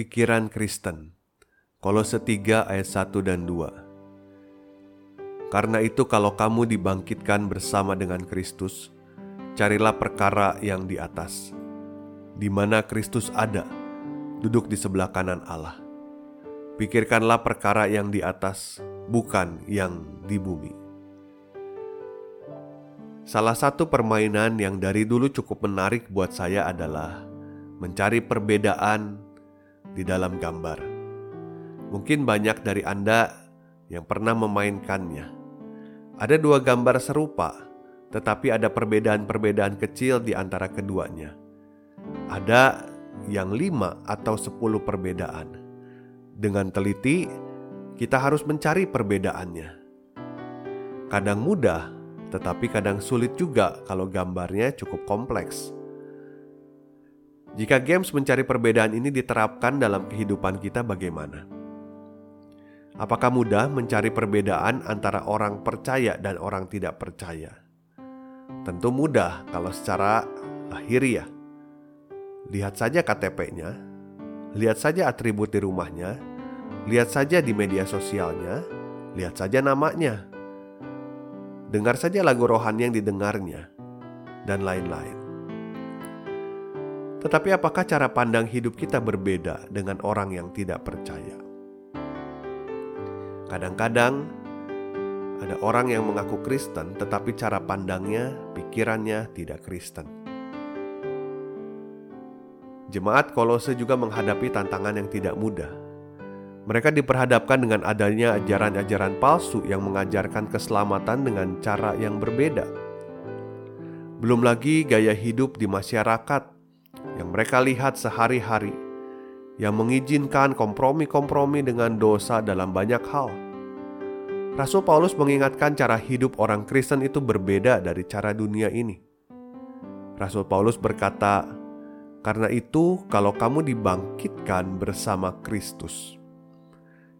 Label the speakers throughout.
Speaker 1: Pikiran Kristen Kolose 3 ayat 1 dan 2 Karena itu kalau kamu dibangkitkan bersama dengan Kristus, carilah perkara yang di atas, di mana Kristus ada, duduk di sebelah kanan Allah. Pikirkanlah perkara yang di atas, bukan yang di bumi. Salah satu permainan yang dari dulu cukup menarik buat saya adalah mencari perbedaan di dalam gambar. Mungkin banyak dari Anda yang pernah memainkannya. Ada dua gambar serupa, tetapi ada perbedaan-perbedaan kecil di antara keduanya. Ada yang lima atau sepuluh perbedaan. Dengan teliti, kita harus mencari perbedaannya. Kadang mudah, tetapi kadang sulit juga kalau gambarnya cukup kompleks. Jika games mencari perbedaan ini diterapkan dalam kehidupan kita, bagaimana? Apakah mudah mencari perbedaan antara orang percaya dan orang tidak percaya? Tentu mudah kalau secara lahiriah. Lihat saja KTP-nya, lihat saja atribut di rumahnya, lihat saja di media sosialnya, lihat saja namanya, dengar saja lagu rohani yang didengarnya, dan lain-lain. Tetapi apakah cara pandang hidup kita berbeda dengan orang yang tidak percaya? Kadang-kadang ada orang yang mengaku Kristen, tetapi cara pandangnya, pikirannya tidak Kristen. Jemaat Kolose juga menghadapi tantangan yang tidak mudah. Mereka diperhadapkan dengan adanya ajaran-ajaran palsu yang mengajarkan keselamatan dengan cara yang berbeda. Belum lagi gaya hidup di masyarakat mereka lihat sehari-hari, yang mengizinkan kompromi-kompromi dengan dosa dalam banyak hal. Rasul Paulus mengingatkan cara hidup orang Kristen itu berbeda dari cara dunia ini. Rasul Paulus berkata, "Karena itu, kalau kamu dibangkitkan bersama Kristus."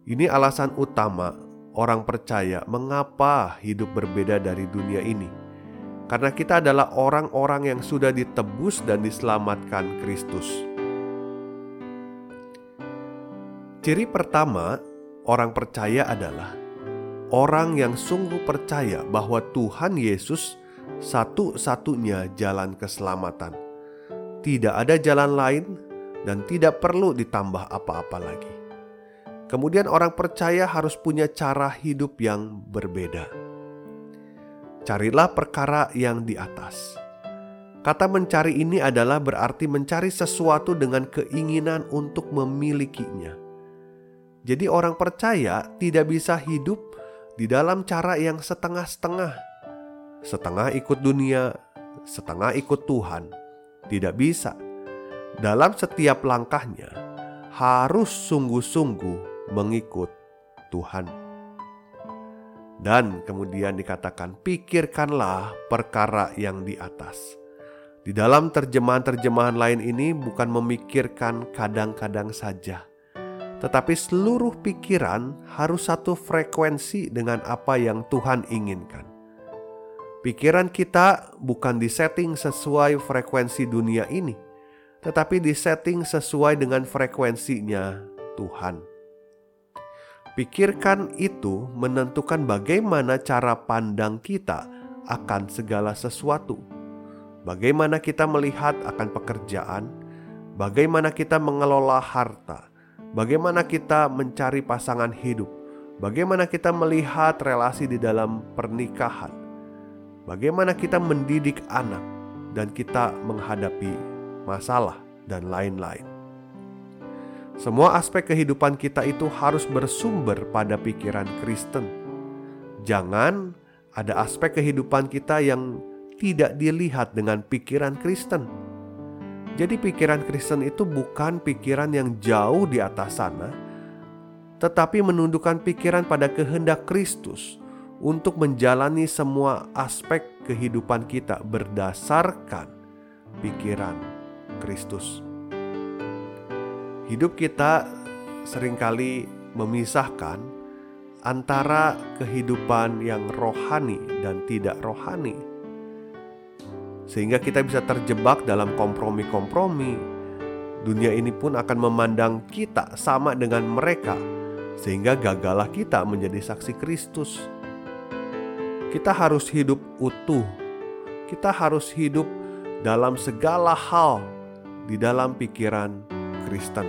Speaker 1: Ini alasan utama orang percaya mengapa hidup berbeda dari dunia ini karena kita adalah orang-orang yang sudah ditebus dan diselamatkan Kristus. Ciri pertama orang percaya adalah orang yang sungguh percaya bahwa Tuhan Yesus satu-satunya jalan keselamatan. Tidak ada jalan lain dan tidak perlu ditambah apa-apa lagi. Kemudian, orang percaya harus punya cara hidup yang berbeda carilah perkara yang di atas. Kata mencari ini adalah berarti mencari sesuatu dengan keinginan untuk memilikinya. Jadi, orang percaya tidak bisa hidup di dalam cara yang setengah-setengah, setengah ikut dunia, setengah ikut Tuhan. Tidak bisa, dalam setiap langkahnya harus sungguh-sungguh mengikut Tuhan. Dan kemudian dikatakan, "Pikirkanlah perkara yang di atas." Di dalam terjemahan-terjemahan lain ini bukan memikirkan kadang-kadang saja, tetapi seluruh pikiran harus satu frekuensi dengan apa yang Tuhan inginkan. Pikiran kita bukan disetting sesuai frekuensi dunia ini, tetapi disetting sesuai dengan frekuensinya Tuhan. Pikirkan itu menentukan bagaimana cara pandang kita akan segala sesuatu. Bagaimana kita melihat akan pekerjaan, bagaimana kita mengelola harta, bagaimana kita mencari pasangan hidup, bagaimana kita melihat relasi di dalam pernikahan, bagaimana kita mendidik anak, dan kita menghadapi masalah dan lain-lain. Semua aspek kehidupan kita itu harus bersumber pada pikiran Kristen. Jangan ada aspek kehidupan kita yang tidak dilihat dengan pikiran Kristen. Jadi, pikiran Kristen itu bukan pikiran yang jauh di atas sana, tetapi menundukkan pikiran pada kehendak Kristus untuk menjalani semua aspek kehidupan kita berdasarkan pikiran Kristus. Hidup kita sering kali memisahkan antara kehidupan yang rohani dan tidak rohani, sehingga kita bisa terjebak dalam kompromi-kompromi. Dunia ini pun akan memandang kita sama dengan mereka, sehingga gagalah kita menjadi saksi Kristus. Kita harus hidup utuh, kita harus hidup dalam segala hal di dalam pikiran Kristen.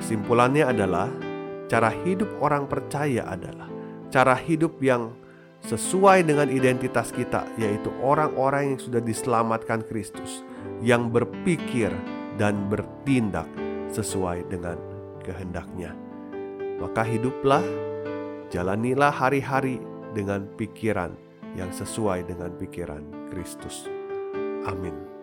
Speaker 1: Kesimpulannya adalah cara hidup orang percaya adalah cara hidup yang sesuai dengan identitas kita, yaitu orang-orang yang sudah diselamatkan Kristus, yang berpikir dan bertindak sesuai dengan kehendaknya. Maka hiduplah, jalanilah hari-hari dengan pikiran yang sesuai dengan pikiran Kristus. Amin.